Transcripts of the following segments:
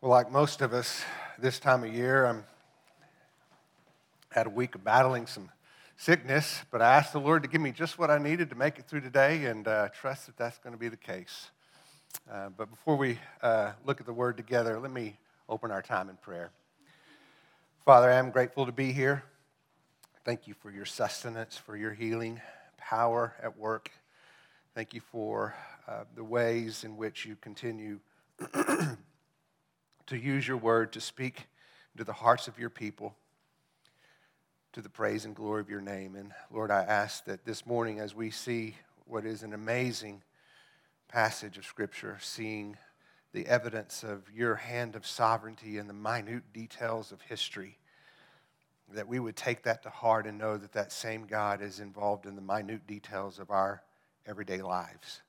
Well, like most of us this time of year, I'm had a week of battling some sickness, but I asked the Lord to give me just what I needed to make it through today, and uh, trust that that's going to be the case. Uh, but before we uh, look at the Word together, let me open our time in prayer. Father, I am grateful to be here. Thank you for your sustenance, for your healing power at work. Thank you for uh, the ways in which you continue to use your word to speak to the hearts of your people to the praise and glory of your name. And Lord, I ask that this morning, as we see what is an amazing passage of Scripture, seeing the evidence of your hand of sovereignty and the minute details of history, that we would take that to heart and know that that same God is involved in the minute details of our everyday lives.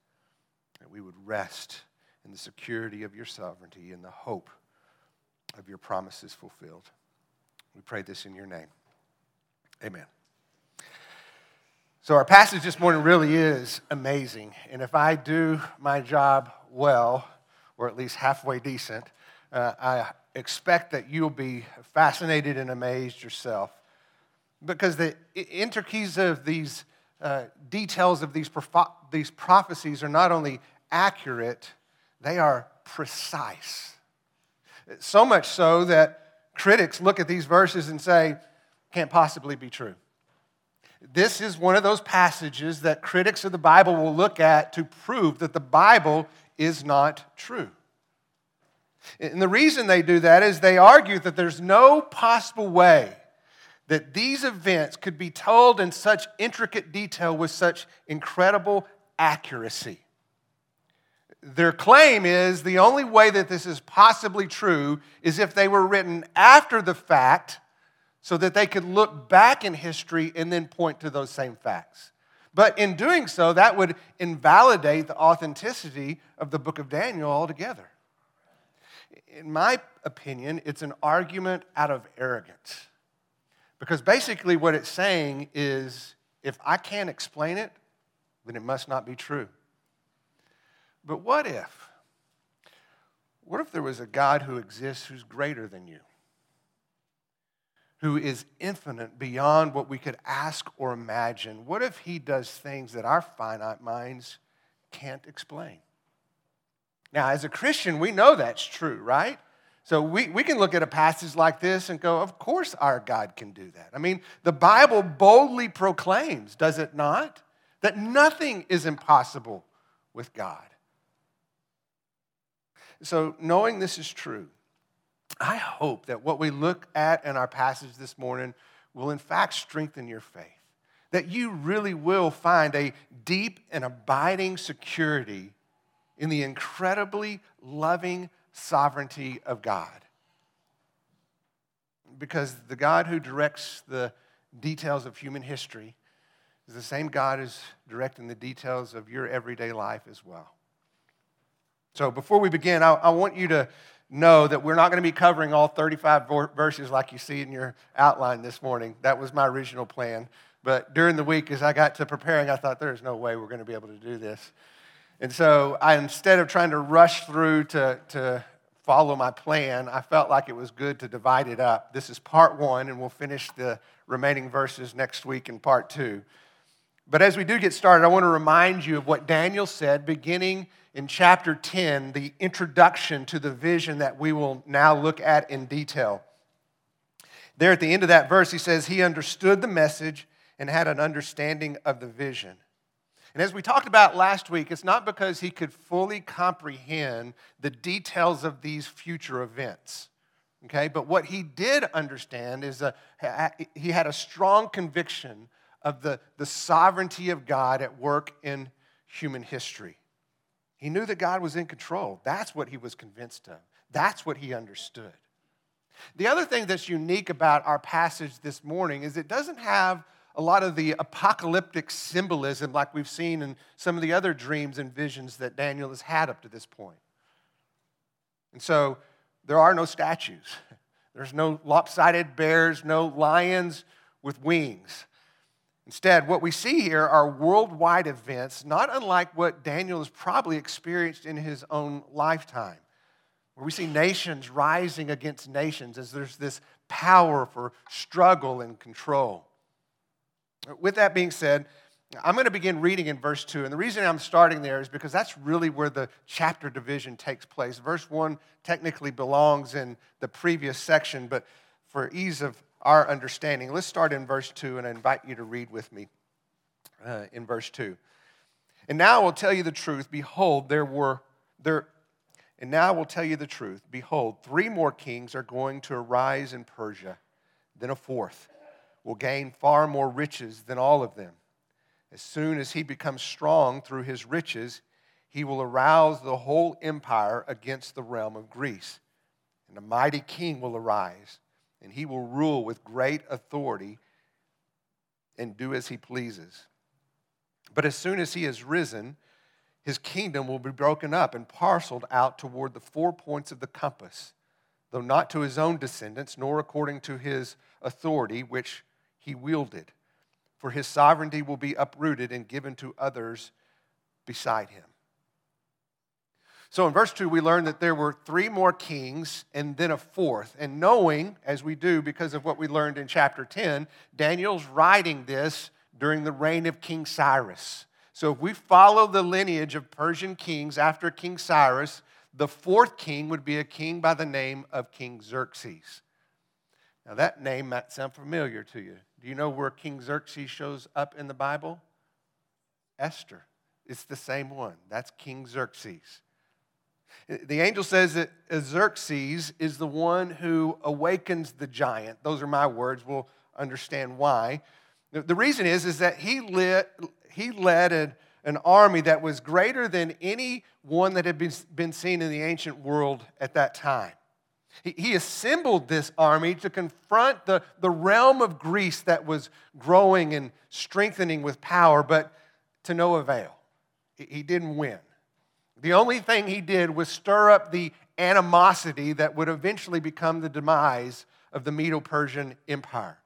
That we would rest in the security of your sovereignty and the hope of your promises fulfilled. We pray this in your name. Amen. So, our passage this morning really is amazing. And if I do my job well, or at least halfway decent, uh, I expect that you'll be fascinated and amazed yourself. Because the interkeys of these uh, details of these, these prophecies are not only accurate, they are precise. So much so that critics look at these verses and say, can't possibly be true. This is one of those passages that critics of the Bible will look at to prove that the Bible is not true. And the reason they do that is they argue that there's no possible way that these events could be told in such intricate detail with such incredible accuracy their claim is the only way that this is possibly true is if they were written after the fact so that they could look back in history and then point to those same facts. But in doing so, that would invalidate the authenticity of the book of Daniel altogether. In my opinion, it's an argument out of arrogance. Because basically, what it's saying is if I can't explain it, then it must not be true. But what if? What if there was a God who exists who's greater than you? Who is infinite beyond what we could ask or imagine? What if he does things that our finite minds can't explain? Now, as a Christian, we know that's true, right? So we, we can look at a passage like this and go, of course our God can do that. I mean, the Bible boldly proclaims, does it not? That nothing is impossible with God. So, knowing this is true, I hope that what we look at in our passage this morning will, in fact, strengthen your faith. That you really will find a deep and abiding security in the incredibly loving sovereignty of God. Because the God who directs the details of human history is the same God who's directing the details of your everyday life as well. So before we begin, I, I want you to know that we're not going to be covering all 35 verses like you see in your outline this morning. That was my original plan. But during the week, as I got to preparing, I thought there's no way we're going to be able to do this. And so I, instead of trying to rush through to, to follow my plan, I felt like it was good to divide it up. This is part one, and we'll finish the remaining verses next week in part two. But as we do get started, I want to remind you of what Daniel said beginning in chapter 10, the introduction to the vision that we will now look at in detail. There at the end of that verse, he says, He understood the message and had an understanding of the vision. And as we talked about last week, it's not because he could fully comprehend the details of these future events. Okay, but what he did understand is a, he had a strong conviction of the, the sovereignty of God at work in human history. He knew that God was in control. That's what he was convinced of, that's what he understood. The other thing that's unique about our passage this morning is it doesn't have a lot of the apocalyptic symbolism like we've seen in some of the other dreams and visions that Daniel has had up to this point. And so there are no statues. There's no lopsided bears, no lions with wings. Instead, what we see here are worldwide events, not unlike what Daniel has probably experienced in his own lifetime, where we see nations rising against nations as there's this power for struggle and control. With that being said, I'm going to begin reading in verse 2. And the reason I'm starting there is because that's really where the chapter division takes place. Verse 1 technically belongs in the previous section, but for ease of our understanding, let's start in verse 2 and I invite you to read with me uh, in verse 2. And now I will tell you the truth. Behold, there were there and now I will tell you the truth. Behold, three more kings are going to arise in Persia, then a fourth will gain far more riches than all of them. As soon as he becomes strong through his riches, he will arouse the whole empire against the realm of Greece. And a mighty king will arise, and he will rule with great authority and do as he pleases. But as soon as he has risen, his kingdom will be broken up and parceled out toward the four points of the compass, though not to his own descendants, nor according to his authority which he wielded. For his sovereignty will be uprooted and given to others beside him. So in verse 2, we learn that there were three more kings and then a fourth. And knowing, as we do because of what we learned in chapter 10, Daniel's writing this during the reign of King Cyrus. So if we follow the lineage of Persian kings after King Cyrus, the fourth king would be a king by the name of King Xerxes. Now, that name might sound familiar to you. Do you know where King Xerxes shows up in the Bible? Esther. It's the same one. That's King Xerxes. The angel says that Xerxes is the one who awakens the giant. Those are my words. We'll understand why. The reason is, is that he lit, he led an, an army that was greater than any one that had been, been seen in the ancient world at that time. He, he assembled this army to confront the, the realm of Greece that was growing and strengthening with power, but to no avail. He, he didn't win. The only thing he did was stir up the animosity that would eventually become the demise of the Medo Persian Empire.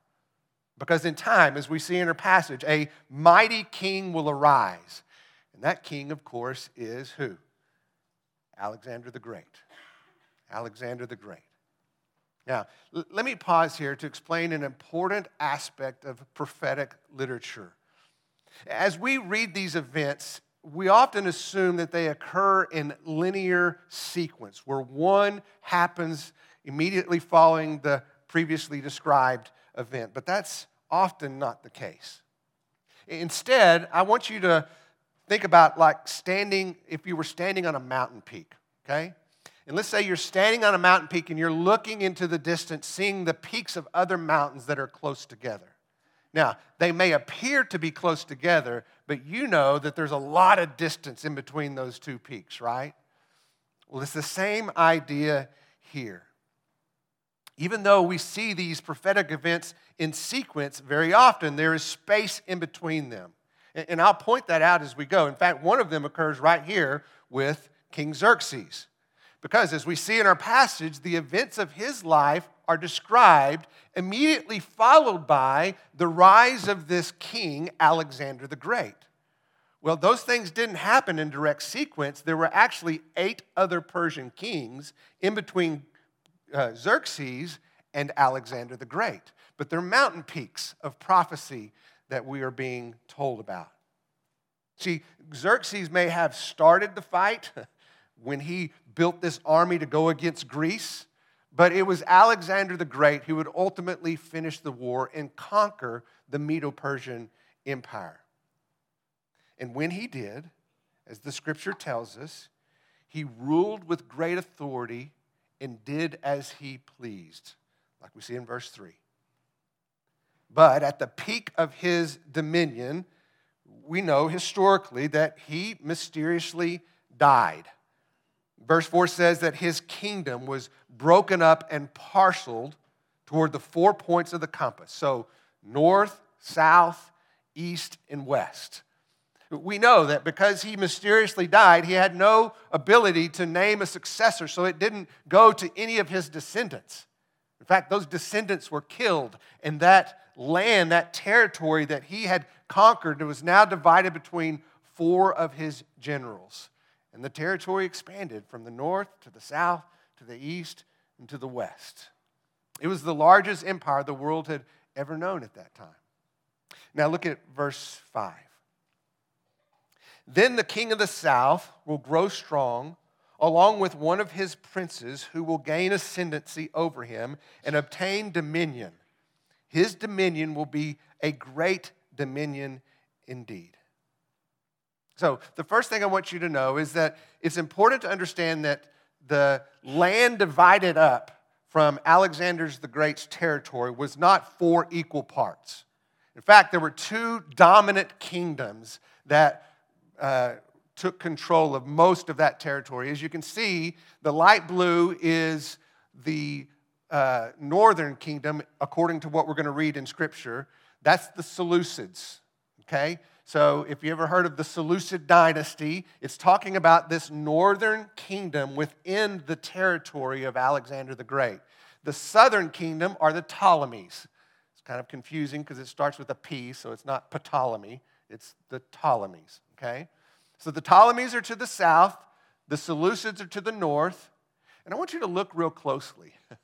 Because in time, as we see in our passage, a mighty king will arise. And that king, of course, is who? Alexander the Great. Alexander the Great. Now, l- let me pause here to explain an important aspect of prophetic literature. As we read these events, we often assume that they occur in linear sequence, where one happens immediately following the previously described event, but that's often not the case. Instead, I want you to think about like standing, if you were standing on a mountain peak, okay? And let's say you're standing on a mountain peak and you're looking into the distance, seeing the peaks of other mountains that are close together. Now, they may appear to be close together, but you know that there's a lot of distance in between those two peaks, right? Well, it's the same idea here. Even though we see these prophetic events in sequence very often, there is space in between them. And I'll point that out as we go. In fact, one of them occurs right here with King Xerxes. Because as we see in our passage, the events of his life are described immediately followed by the rise of this king, Alexander the Great. Well, those things didn't happen in direct sequence. There were actually eight other Persian kings in between uh, Xerxes and Alexander the Great. But they're mountain peaks of prophecy that we are being told about. See, Xerxes may have started the fight when he built this army to go against Greece, but it was Alexander the Great who would ultimately finish the war and conquer the Medo Persian Empire. And when he did, as the scripture tells us, he ruled with great authority and did as he pleased, like we see in verse 3. But at the peak of his dominion, we know historically that he mysteriously died. Verse 4 says that his kingdom was broken up and parceled toward the four points of the compass. So, north, south, east, and west. We know that because he mysteriously died, he had no ability to name a successor, so it didn't go to any of his descendants. In fact, those descendants were killed, and that land, that territory that he had conquered, was now divided between four of his generals. And the territory expanded from the north to the south to the east, and to the west. It was the largest empire the world had ever known at that time. Now look at verse 5. Then the king of the south will grow strong, along with one of his princes, who will gain ascendancy over him and obtain dominion. His dominion will be a great dominion indeed. So, the first thing I want you to know is that it's important to understand that the land divided up from Alexander the Great's territory was not four equal parts. In fact, there were two dominant kingdoms that uh, took control of most of that territory. As you can see, the light blue is the uh, northern kingdom, according to what we're going to read in Scripture. That's the Seleucids, okay? So, if you ever heard of the Seleucid dynasty, it's talking about this northern kingdom within the territory of Alexander the Great. The southern kingdom are the Ptolemies. It's kind of confusing because it starts with a P, so it's not Ptolemy, it's the Ptolemies, okay? So, the Ptolemies are to the south, the Seleucids are to the north. And I want you to look real closely.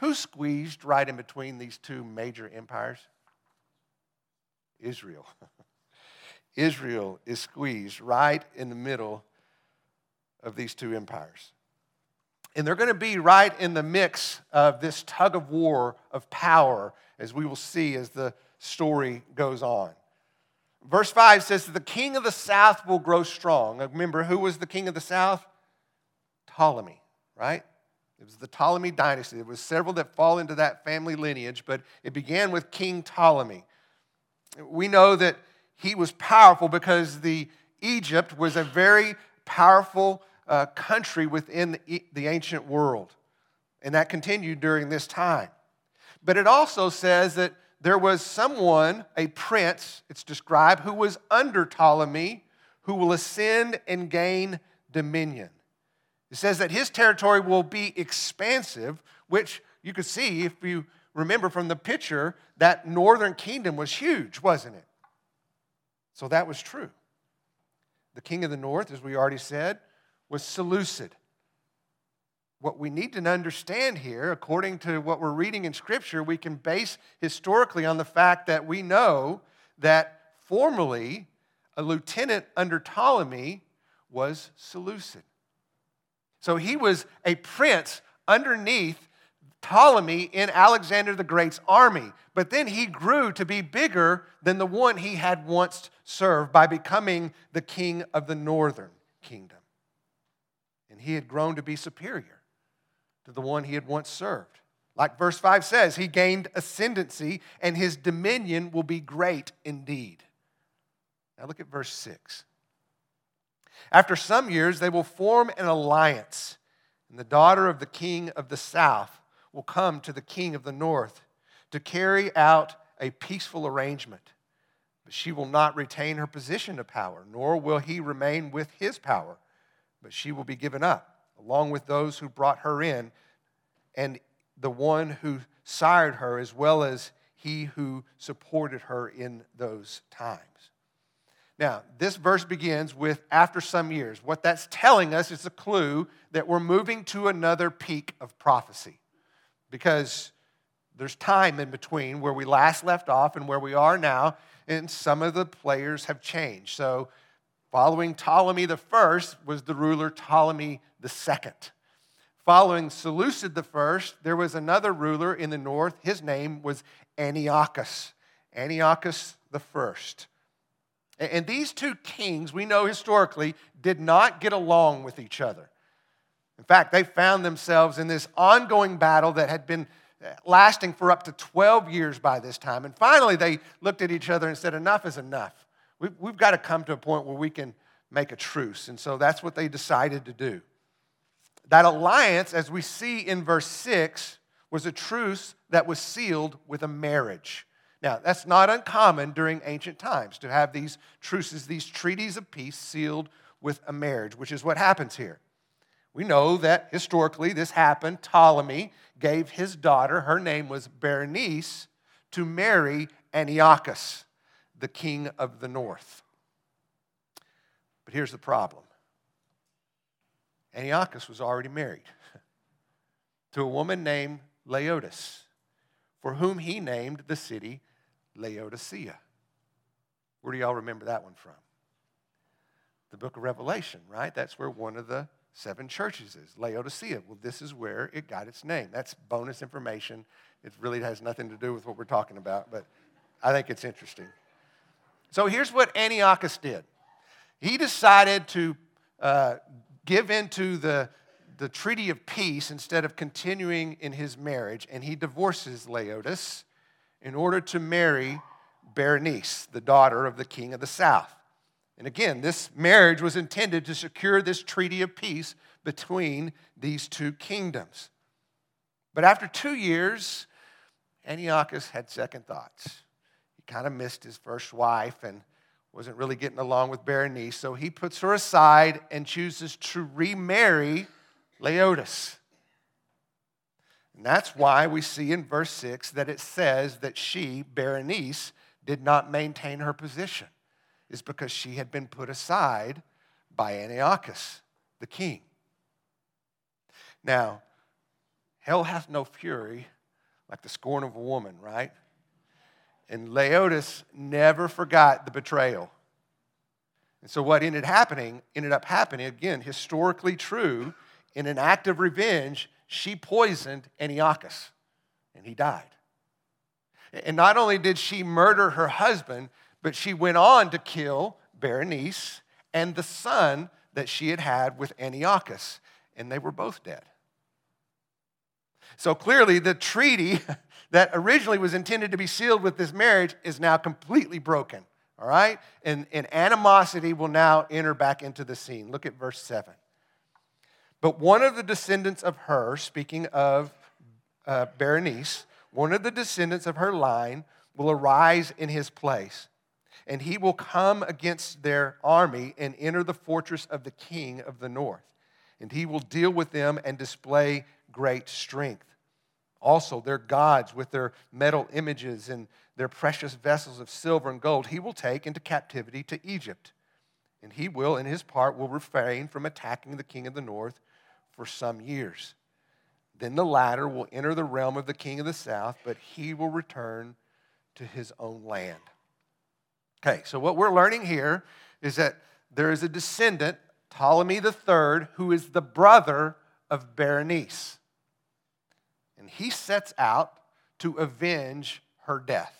Who squeezed right in between these two major empires? Israel. Israel is squeezed right in the middle of these two empires. And they're going to be right in the mix of this tug of war of power, as we will see as the story goes on. Verse 5 says that the king of the south will grow strong. remember, who was the king of the south? Ptolemy, right? It was the Ptolemy dynasty. There was several that fall into that family lineage, but it began with King Ptolemy. We know that he was powerful because the Egypt was a very powerful uh, country within the, the ancient world. And that continued during this time. But it also says that there was someone, a prince, it's described, who was under Ptolemy, who will ascend and gain dominion. It says that his territory will be expansive, which you could see if you remember from the picture, that northern kingdom was huge, wasn't it? So that was true. The king of the north, as we already said, was Seleucid. What we need to understand here, according to what we're reading in Scripture, we can base historically on the fact that we know that formerly a lieutenant under Ptolemy was Seleucid. So he was a prince underneath Ptolemy in Alexander the Great's army. But then he grew to be bigger than the one he had once served by becoming the king of the northern kingdom. And he had grown to be superior to the one he had once served. Like verse 5 says, he gained ascendancy and his dominion will be great indeed. Now look at verse 6. After some years, they will form an alliance, and the daughter of the king of the south will come to the king of the north to carry out a peaceful arrangement. But she will not retain her position of power, nor will he remain with his power, but she will be given up, along with those who brought her in, and the one who sired her, as well as he who supported her in those times. Now, this verse begins with after some years. What that's telling us is a clue that we're moving to another peak of prophecy because there's time in between where we last left off and where we are now, and some of the players have changed. So, following Ptolemy the first was the ruler Ptolemy the second. Following Seleucid the first, there was another ruler in the north. His name was Antiochus. Antiochus the first. And these two kings, we know historically, did not get along with each other. In fact, they found themselves in this ongoing battle that had been uh, lasting for up to 12 years by this time. And finally, they looked at each other and said, Enough is enough. We've, we've got to come to a point where we can make a truce. And so that's what they decided to do. That alliance, as we see in verse 6, was a truce that was sealed with a marriage. Now, that's not uncommon during ancient times to have these truces, these treaties of peace sealed with a marriage, which is what happens here. We know that historically this happened. Ptolemy gave his daughter, her name was Berenice, to marry Antiochus, the king of the north. But here's the problem Antiochus was already married. to a woman named Laodice, for whom he named the city Laodicea. Where do y'all remember that one from? The book of Revelation, right? That's where one of the seven churches is Laodicea. Well, this is where it got its name. That's bonus information. It really has nothing to do with what we're talking about, but I think it's interesting. So here's what Antiochus did he decided to uh, give into the, the treaty of peace instead of continuing in his marriage, and he divorces Laodice in order to marry Berenice, the daughter of the king of the south. And again, this marriage was intended to secure this treaty of peace between these two kingdoms. But after two years, Antiochus had second thoughts. He kind of missed his first wife and wasn't really getting along with Berenice, so he puts her aside and chooses to remarry Laodice. And that's why we see in verse 6 that it says that she, Berenice, did not maintain her position is because she had been put aside by Antiochus, the king. Now, hell hath no fury like the scorn of a woman, right? And Laodice never forgot the betrayal. And so what ended happening, ended up happening, again, historically true, in an act of revenge, she poisoned Antiochus, and he died. And not only did she murder her husband, but she went on to kill Berenice and the son that she had had with Antiochus, and they were both dead. So clearly, the treaty that originally was intended to be sealed with this marriage is now completely broken. All right? And, and animosity will now enter back into the scene. Look at verse 7. But one of the descendants of her, speaking of uh, Berenice, one of the descendants of her line will arise in his place and he will come against their army and enter the fortress of the king of the north. And he will deal with them and display great strength. Also, their gods with their metal images and their precious vessels of silver and gold, he will take into captivity to Egypt. And he will, in his part, will refrain from attacking the king of the north for some years. Then the latter will enter the realm of the king of the south, but he will return to his own land. Okay, so what we're learning here is that there is a descendant, Ptolemy III, who is the brother of Berenice. And he sets out to avenge her death.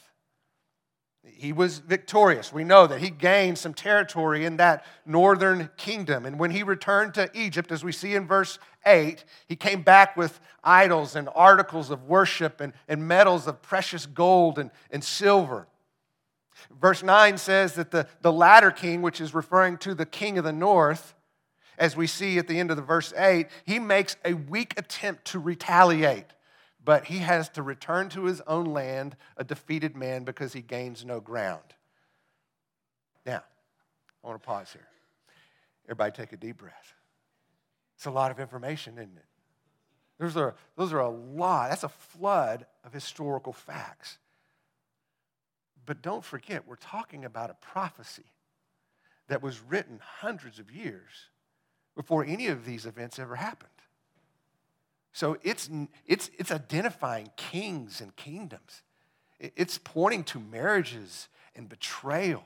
He was victorious. We know that he gained some territory in that northern kingdom. And when he returned to Egypt, as we see in verse 8, he came back with idols and articles of worship and, and medals of precious gold and, and silver. Verse 9 says that the, the latter king, which is referring to the king of the north, as we see at the end of the verse 8, he makes a weak attempt to retaliate, but he has to return to his own land a defeated man because he gains no ground. Now, I want to pause here. Everybody take a deep breath. It's a lot of information, isn't it? Those are, those are a lot. That's a flood of historical facts. But don't forget, we're talking about a prophecy that was written hundreds of years before any of these events ever happened. So it's, it's, it's identifying kings and kingdoms, it's pointing to marriages and betrayal.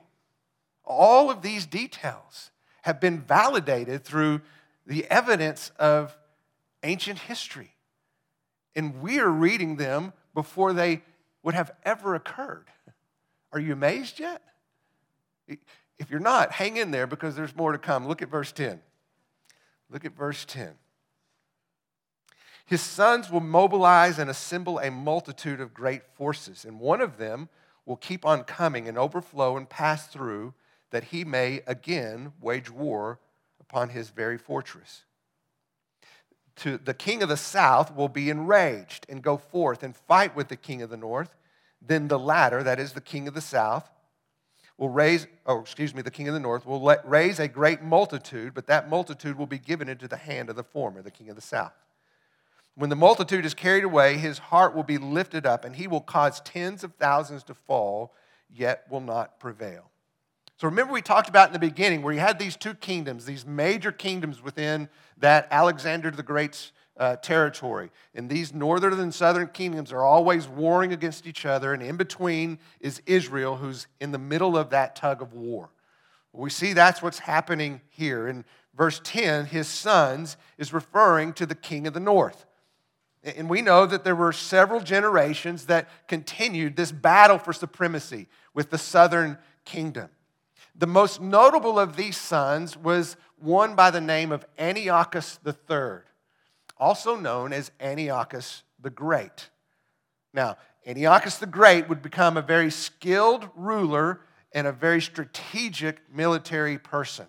All of these details have been validated through the evidence of ancient history. And we are reading them before they would have ever occurred. Are you amazed yet? If you're not, hang in there because there's more to come. Look at verse 10. Look at verse 10. His sons will mobilize and assemble a multitude of great forces, and one of them will keep on coming and overflow and pass through, that he may again wage war upon his very fortress. To the king of the south will be enraged and go forth and fight with the king of the north then the latter, that is the king of the south, will raise, oh, excuse me, the king of the north will let, raise a great multitude, but that multitude will be given into the hand of the former, the king of the south. When the multitude is carried away, his heart will be lifted up, and he will cause tens of thousands to fall, yet will not prevail. So remember, we talked about in the beginning where you had these two kingdoms, these major kingdoms within that Alexander the Great's uh, territory. And these northern and southern kingdoms are always warring against each other, and in between is Israel, who's in the middle of that tug of war. We see that's what's happening here. In verse 10, his sons is referring to the king of the north. And we know that there were several generations that continued this battle for supremacy with the southern kingdom. The most notable of these sons was one by the name of Antiochus III, also known as Antiochus the Great. Now, Antiochus the Great would become a very skilled ruler and a very strategic military person.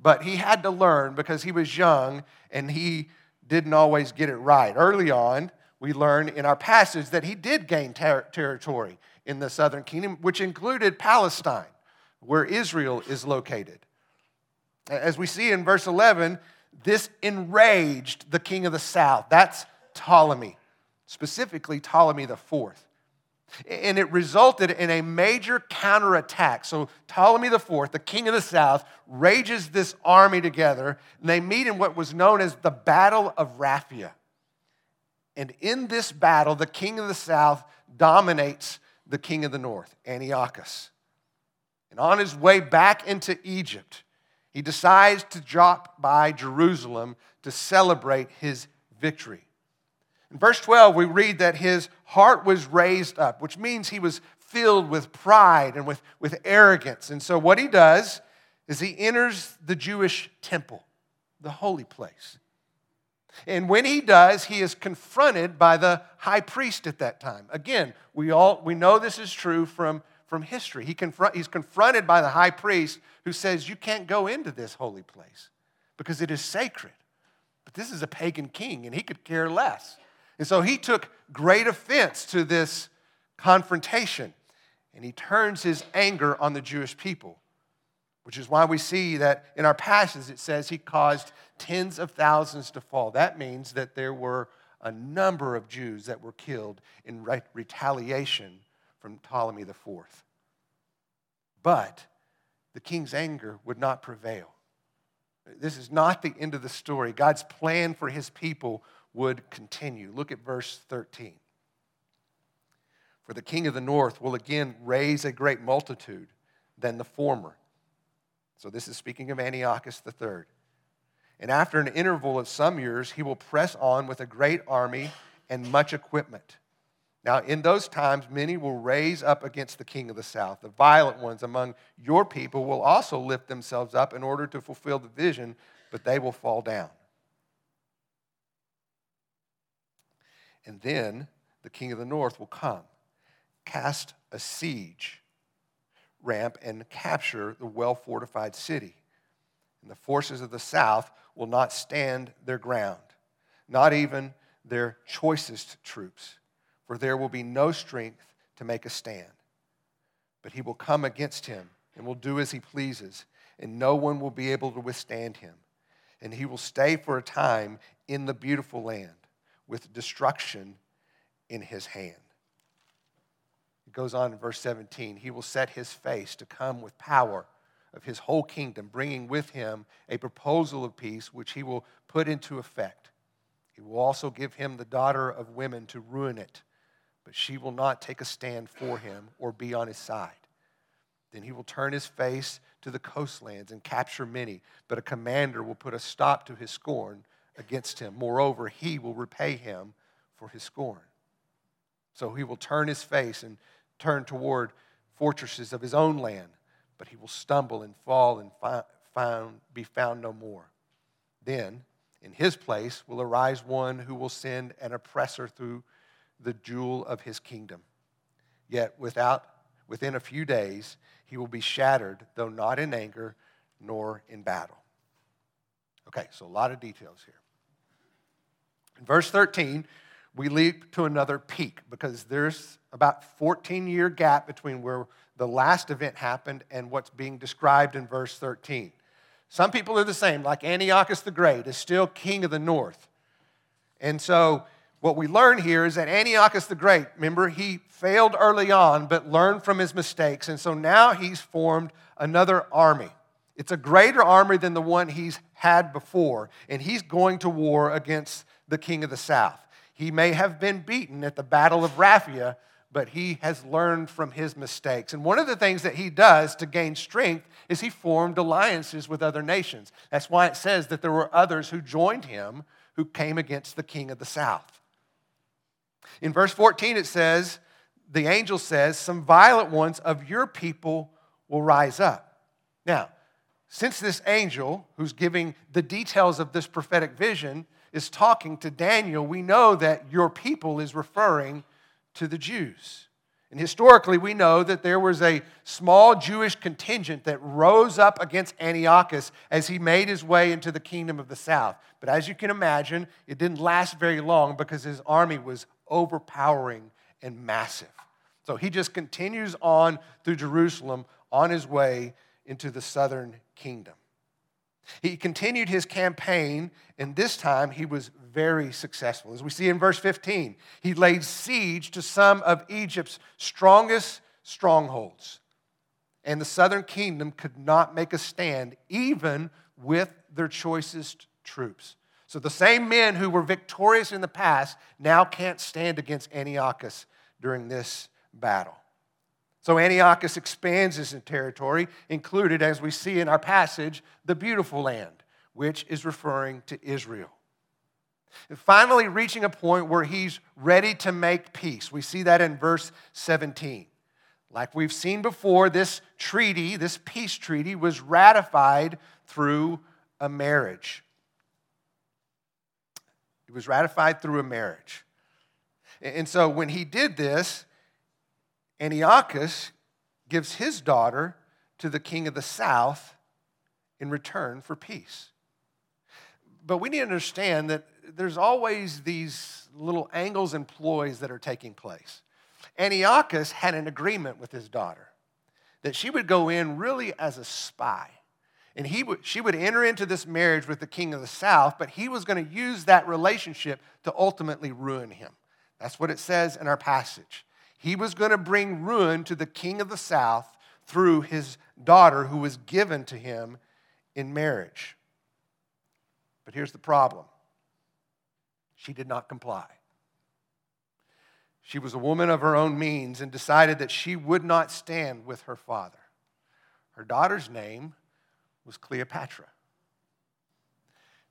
But he had to learn because he was young and he didn't always get it right. Early on, we learn in our passage that he did gain ter- territory in the southern kingdom, which included Palestine, where Israel is located. As we see in verse 11, this enraged the king of the south. That's Ptolemy, specifically Ptolemy fourth. And it resulted in a major counterattack. So Ptolemy IV, the king of the south, rages this army together, and they meet in what was known as the Battle of Raphia. And in this battle, the king of the south dominates the king of the north, Antiochus. And on his way back into Egypt, he decides to drop by Jerusalem to celebrate his victory. In verse 12, we read that his heart was raised up, which means he was filled with pride and with, with arrogance. And so, what he does is he enters the Jewish temple, the holy place. And when he does, he is confronted by the high priest at that time. Again, we, all, we know this is true from, from history. He confront, he's confronted by the high priest who says, You can't go into this holy place because it is sacred. But this is a pagan king, and he could care less. And so he took great offense to this confrontation, and he turns his anger on the Jewish people, which is why we see that in our passage it says he caused tens of thousands to fall. That means that there were a number of Jews that were killed in retaliation from Ptolemy IV. But the king's anger would not prevail. This is not the end of the story. God's plan for his people would continue. Look at verse 13. For the king of the north will again raise a great multitude than the former. So this is speaking of Antiochus III. And after an interval of some years, he will press on with a great army and much equipment. Now, in those times, many will raise up against the king of the south. The violent ones among your people will also lift themselves up in order to fulfill the vision, but they will fall down. And then the king of the north will come, cast a siege ramp, and capture the well fortified city. And the forces of the south will not stand their ground, not even their choicest troops, for there will be no strength to make a stand. But he will come against him and will do as he pleases, and no one will be able to withstand him. And he will stay for a time in the beautiful land with destruction in his hand. It goes on in verse 17 He will set his face to come with power of his whole kingdom, bringing with him a proposal of peace which he will put into effect. He will also give him the daughter of women to ruin it, but she will not take a stand for him or be on his side. Then he will turn his face to the coastlands and capture many, but a commander will put a stop to his scorn against him. Moreover, he will repay him for his scorn. So he will turn his face and turn toward fortresses of his own land, but he will stumble and fall and found, be found no more. Then, in his place, will arise one who will send an oppressor through the jewel of his kingdom. Yet, without, within a few days, he will be shattered, though not in anger nor in battle. Okay, so a lot of details here. In verse 13, we leap to another peak because there's about 14 year gap between where the last event happened and what's being described in verse 13. Some people are the same, like Antiochus the Great is still king of the north. And so what we learn here is that Antiochus the Great, remember, he failed early on but learned from his mistakes. And so now he's formed another army. It's a greater army than the one he's had before, and he's going to war against the king of the south. He may have been beaten at the Battle of Raphia, but he has learned from his mistakes. And one of the things that he does to gain strength is he formed alliances with other nations. That's why it says that there were others who joined him who came against the king of the south. In verse 14, it says, the angel says, Some violent ones of your people will rise up. Now, since this angel, who's giving the details of this prophetic vision, is talking to Daniel, we know that your people is referring to the Jews. And historically, we know that there was a small Jewish contingent that rose up against Antiochus as he made his way into the kingdom of the south. But as you can imagine, it didn't last very long because his army was overpowering and massive. So he just continues on through Jerusalem on his way into the southern kingdom. He continued his campaign, and this time he was very successful. As we see in verse 15, he laid siege to some of Egypt's strongest strongholds. And the southern kingdom could not make a stand, even with their choicest troops. So the same men who were victorious in the past now can't stand against Antiochus during this battle. So Antiochus expands his territory, included, as we see in our passage, the beautiful land, which is referring to Israel. And finally, reaching a point where he's ready to make peace. We see that in verse 17. Like we've seen before, this treaty, this peace treaty, was ratified through a marriage. It was ratified through a marriage. And so when he did this, Antiochus gives his daughter to the king of the south in return for peace. But we need to understand that there's always these little angles and ploys that are taking place. Antiochus had an agreement with his daughter that she would go in really as a spy. And he would, she would enter into this marriage with the king of the south, but he was going to use that relationship to ultimately ruin him. That's what it says in our passage. He was going to bring ruin to the king of the south through his daughter who was given to him in marriage. But here's the problem she did not comply. She was a woman of her own means and decided that she would not stand with her father. Her daughter's name was Cleopatra.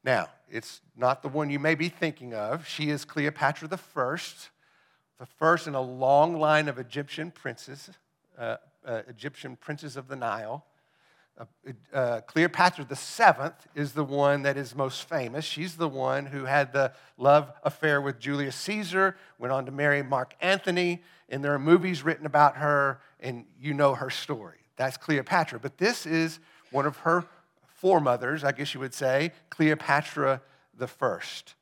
Now, it's not the one you may be thinking of. She is Cleopatra the first the first in a long line of Egyptian princes, uh, uh, Egyptian princes of the Nile. Uh, uh Cleopatra the seventh is the one that is most famous. She's the one who had the love affair with Julius Caesar, went on to marry Mark Antony, and there are movies written about her, and you know her story. That's Cleopatra. But this is one of her foremothers, I guess you would say, Cleopatra the first.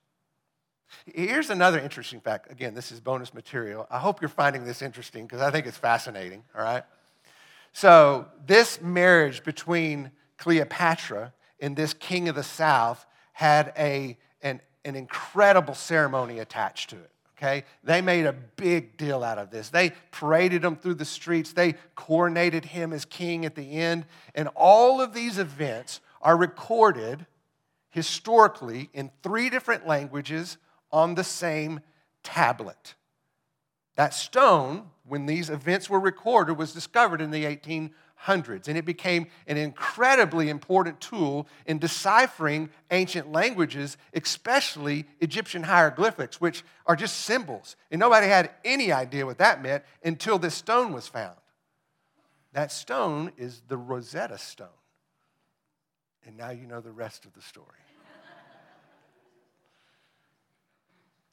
Here's another interesting fact. Again, this is bonus material. I hope you're finding this interesting because I think it's fascinating, all right? So, this marriage between Cleopatra and this king of the south had a, an, an incredible ceremony attached to it. Okay? They made a big deal out of this. They paraded him through the streets. They coronated him as king at the end. And all of these events are recorded historically in three different languages on the same tablet. That stone, when these events were recorded, was discovered in the 1800s, and it became an incredibly important tool in deciphering ancient languages, especially Egyptian hieroglyphics, which are just symbols. And nobody had any idea what that meant until this stone was found. That stone is the Rosetta Stone. And now you know the rest of the story.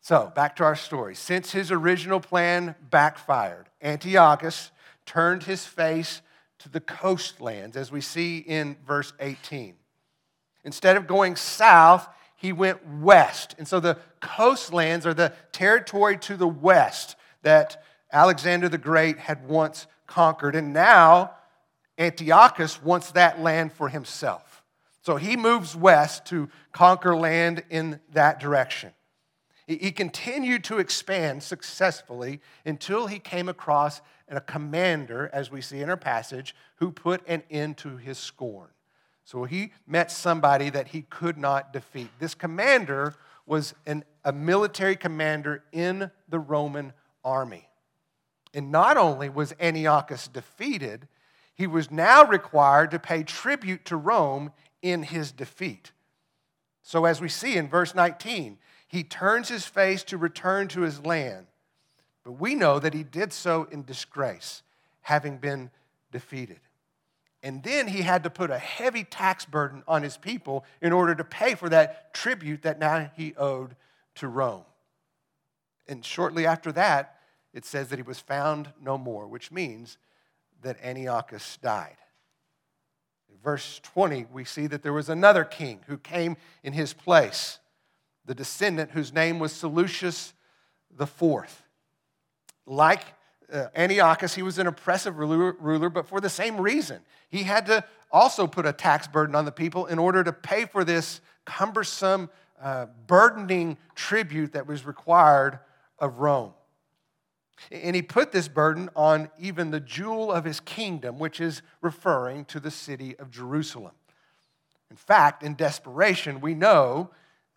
So, back to our story. Since his original plan backfired, Antiochus turned his face to the coastlands, as we see in verse 18. Instead of going south, he went west. And so the coastlands are the territory to the west that Alexander the Great had once conquered. And now Antiochus wants that land for himself. So he moves west to conquer land in that direction. He continued to expand successfully until he came across a commander, as we see in our passage, who put an end to his scorn. So he met somebody that he could not defeat. This commander was an, a military commander in the Roman army. And not only was Antiochus defeated, he was now required to pay tribute to Rome in his defeat. So, as we see in verse 19, he turns his face to return to his land. But we know that he did so in disgrace, having been defeated. And then he had to put a heavy tax burden on his people in order to pay for that tribute that now he owed to Rome. And shortly after that, it says that he was found no more, which means that Antiochus died. In verse 20, we see that there was another king who came in his place, the descendant whose name was Seleucus IV. Like uh, Antiochus, he was an oppressive ruler, but for the same reason. He had to also put a tax burden on the people in order to pay for this cumbersome, uh, burdening tribute that was required of Rome. And he put this burden on even the jewel of his kingdom, which is referring to the city of Jerusalem. In fact, in desperation, we know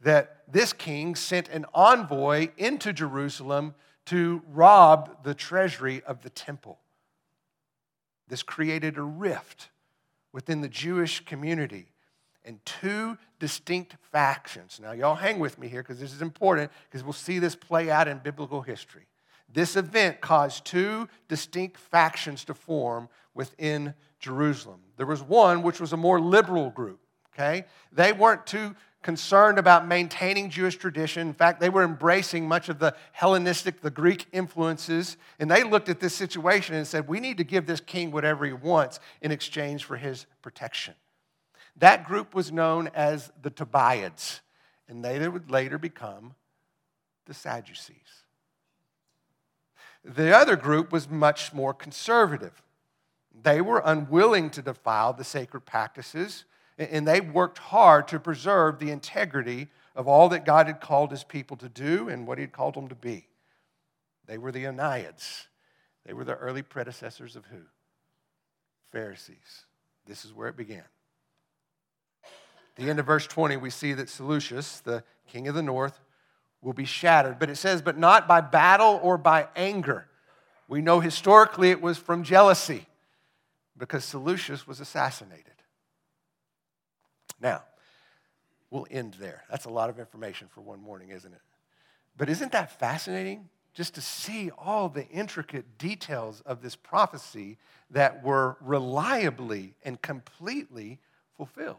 that this king sent an envoy into Jerusalem to rob the treasury of the temple. This created a rift within the Jewish community and two distinct factions. Now, y'all hang with me here because this is important because we'll see this play out in biblical history. This event caused two distinct factions to form within Jerusalem. There was one which was a more liberal group, okay? They weren't too concerned about maintaining Jewish tradition. In fact, they were embracing much of the Hellenistic, the Greek influences, and they looked at this situation and said, We need to give this king whatever he wants in exchange for his protection. That group was known as the Tobiads, and they would later become the Sadducees. The other group was much more conservative. They were unwilling to defile the sacred practices and they worked hard to preserve the integrity of all that God had called his people to do and what he had called them to be. They were the Oniads. They were the early predecessors of who? Pharisees. This is where it began. The end of verse 20, we see that Seleucus, the king of the north, will be shattered. But it says, but not by battle or by anger. We know historically it was from jealousy because Seleucus was assassinated. Now, we'll end there. That's a lot of information for one morning, isn't it? But isn't that fascinating? Just to see all the intricate details of this prophecy that were reliably and completely fulfilled.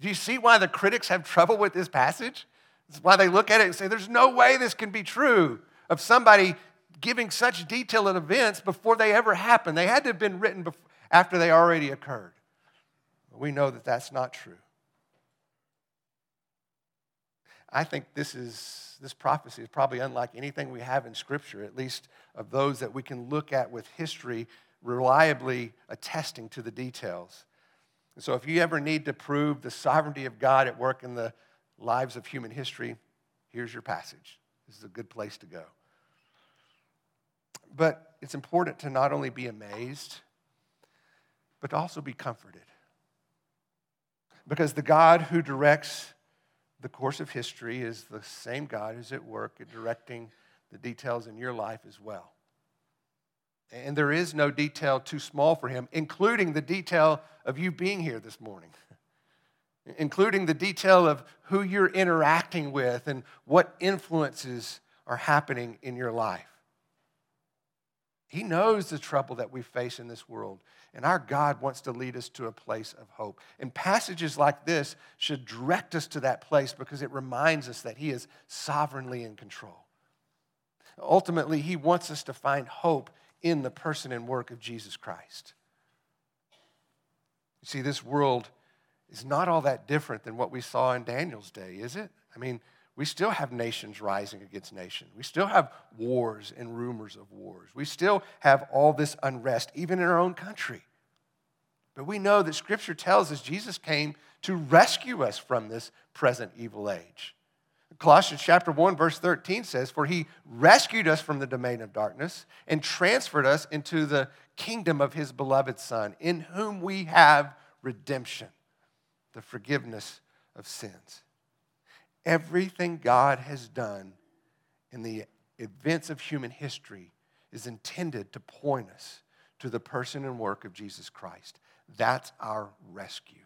Do you see why the critics have trouble with this passage? It's why they look at it and say, there's no way this can be true of somebody giving such detailed events before they ever happened. They had to have been written before, after they already occurred. We know that that's not true. I think this is this prophecy is probably unlike anything we have in Scripture, at least of those that we can look at with history reliably attesting to the details. And so, if you ever need to prove the sovereignty of God at work in the lives of human history, here's your passage. This is a good place to go. But it's important to not only be amazed, but to also be comforted. Because the God who directs the course of history is the same God who's at work at directing the details in your life as well. And there is no detail too small for him, including the detail of you being here this morning, including the detail of who you're interacting with and what influences are happening in your life. He knows the trouble that we face in this world. And our God wants to lead us to a place of hope. And passages like this should direct us to that place because it reminds us that He is sovereignly in control. Ultimately, He wants us to find hope in the person and work of Jesus Christ. You see, this world is not all that different than what we saw in Daniel's day, is it? I mean, we still have nations rising against nations. We still have wars and rumors of wars. We still have all this unrest, even in our own country. But we know that Scripture tells us Jesus came to rescue us from this present evil age. Colossians chapter 1 verse 13 says, "For he rescued us from the domain of darkness and transferred us into the kingdom of his beloved son, in whom we have redemption, the forgiveness of sins." Everything God has done in the events of human history is intended to point us to the person and work of Jesus Christ. That's our rescue.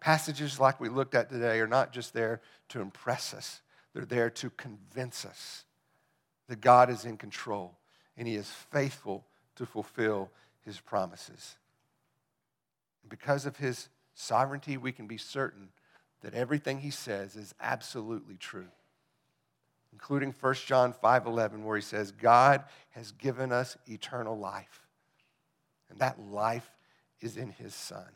Passages like we looked at today are not just there to impress us, they're there to convince us that God is in control and He is faithful to fulfill His promises. Because of His sovereignty, we can be certain that everything He says is absolutely true including 1 John 5:11 where he says God has given us eternal life. And that life is in his son.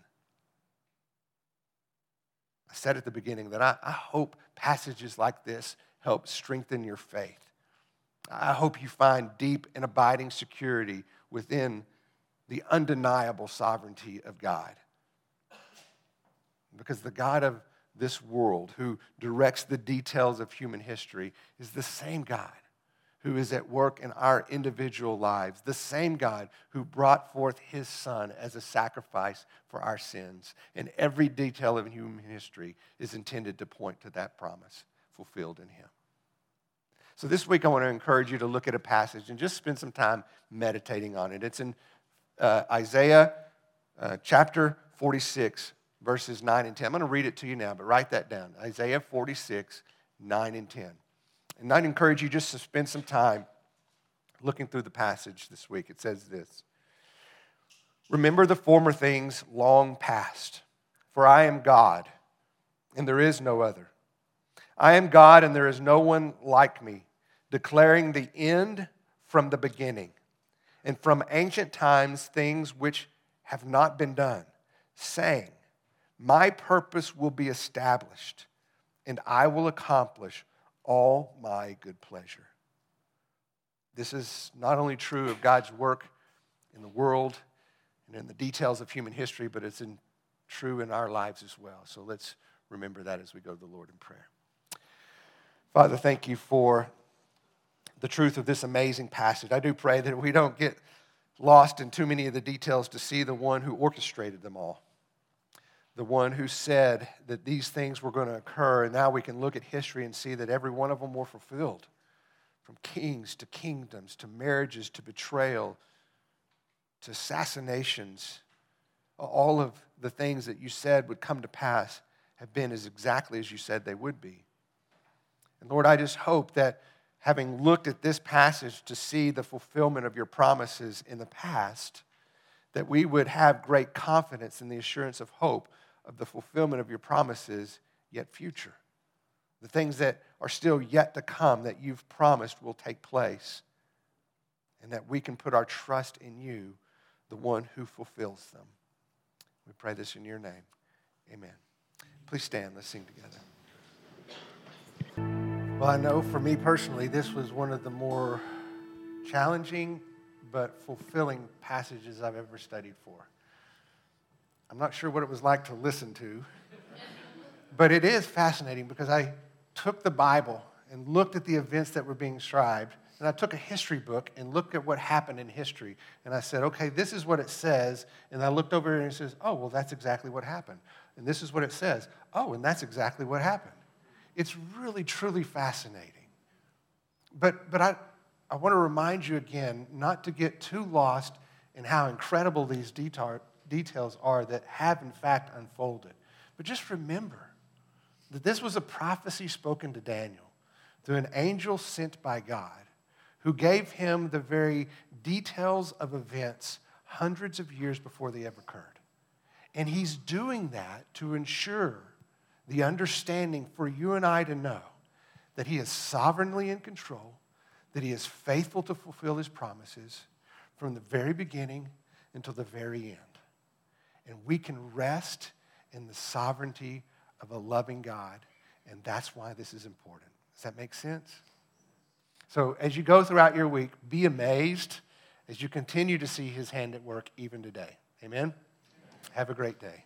I said at the beginning that I, I hope passages like this help strengthen your faith. I hope you find deep and abiding security within the undeniable sovereignty of God. Because the God of this world, who directs the details of human history, is the same God who is at work in our individual lives, the same God who brought forth his Son as a sacrifice for our sins. And every detail of human history is intended to point to that promise fulfilled in him. So this week, I want to encourage you to look at a passage and just spend some time meditating on it. It's in uh, Isaiah uh, chapter 46, verses 9 and 10. I'm going to read it to you now, but write that down Isaiah 46, 9 and 10. And I'd encourage you just to spend some time looking through the passage this week. It says this Remember the former things long past, for I am God, and there is no other. I am God, and there is no one like me, declaring the end from the beginning, and from ancient times things which have not been done, saying, my purpose will be established, and I will accomplish all my good pleasure. This is not only true of God's work in the world and in the details of human history, but it's in, true in our lives as well. So let's remember that as we go to the Lord in prayer. Father, thank you for the truth of this amazing passage. I do pray that we don't get lost in too many of the details to see the one who orchestrated them all the one who said that these things were going to occur. And now we can look at history and see that every one of them were fulfilled from kings to kingdoms to marriages to betrayal to assassinations. All of the things that you said would come to pass have been as exactly as you said they would be. And Lord, I just hope that having looked at this passage to see the fulfillment of your promises in the past, that we would have great confidence in the assurance of hope of the fulfillment of your promises yet future. The things that are still yet to come that you've promised will take place. And that we can put our trust in you, the one who fulfills them. We pray this in your name. Amen. Please stand. Let's sing together. Well, I know for me personally, this was one of the more challenging but fulfilling passages I've ever studied for. I'm not sure what it was like to listen to, but it is fascinating because I took the Bible and looked at the events that were being described, and I took a history book and looked at what happened in history. And I said, okay, this is what it says. And I looked over and it says, oh, well, that's exactly what happened. And this is what it says. Oh, and that's exactly what happened. It's really, truly fascinating. But, but I, I want to remind you again not to get too lost in how incredible these details details are that have in fact unfolded. But just remember that this was a prophecy spoken to Daniel through an angel sent by God who gave him the very details of events hundreds of years before they ever occurred. And he's doing that to ensure the understanding for you and I to know that he is sovereignly in control, that he is faithful to fulfill his promises from the very beginning until the very end and we can rest in the sovereignty of a loving God. And that's why this is important. Does that make sense? So, as you go throughout your week, be amazed as you continue to see his hand at work even today. Amen? Amen. Have a great day.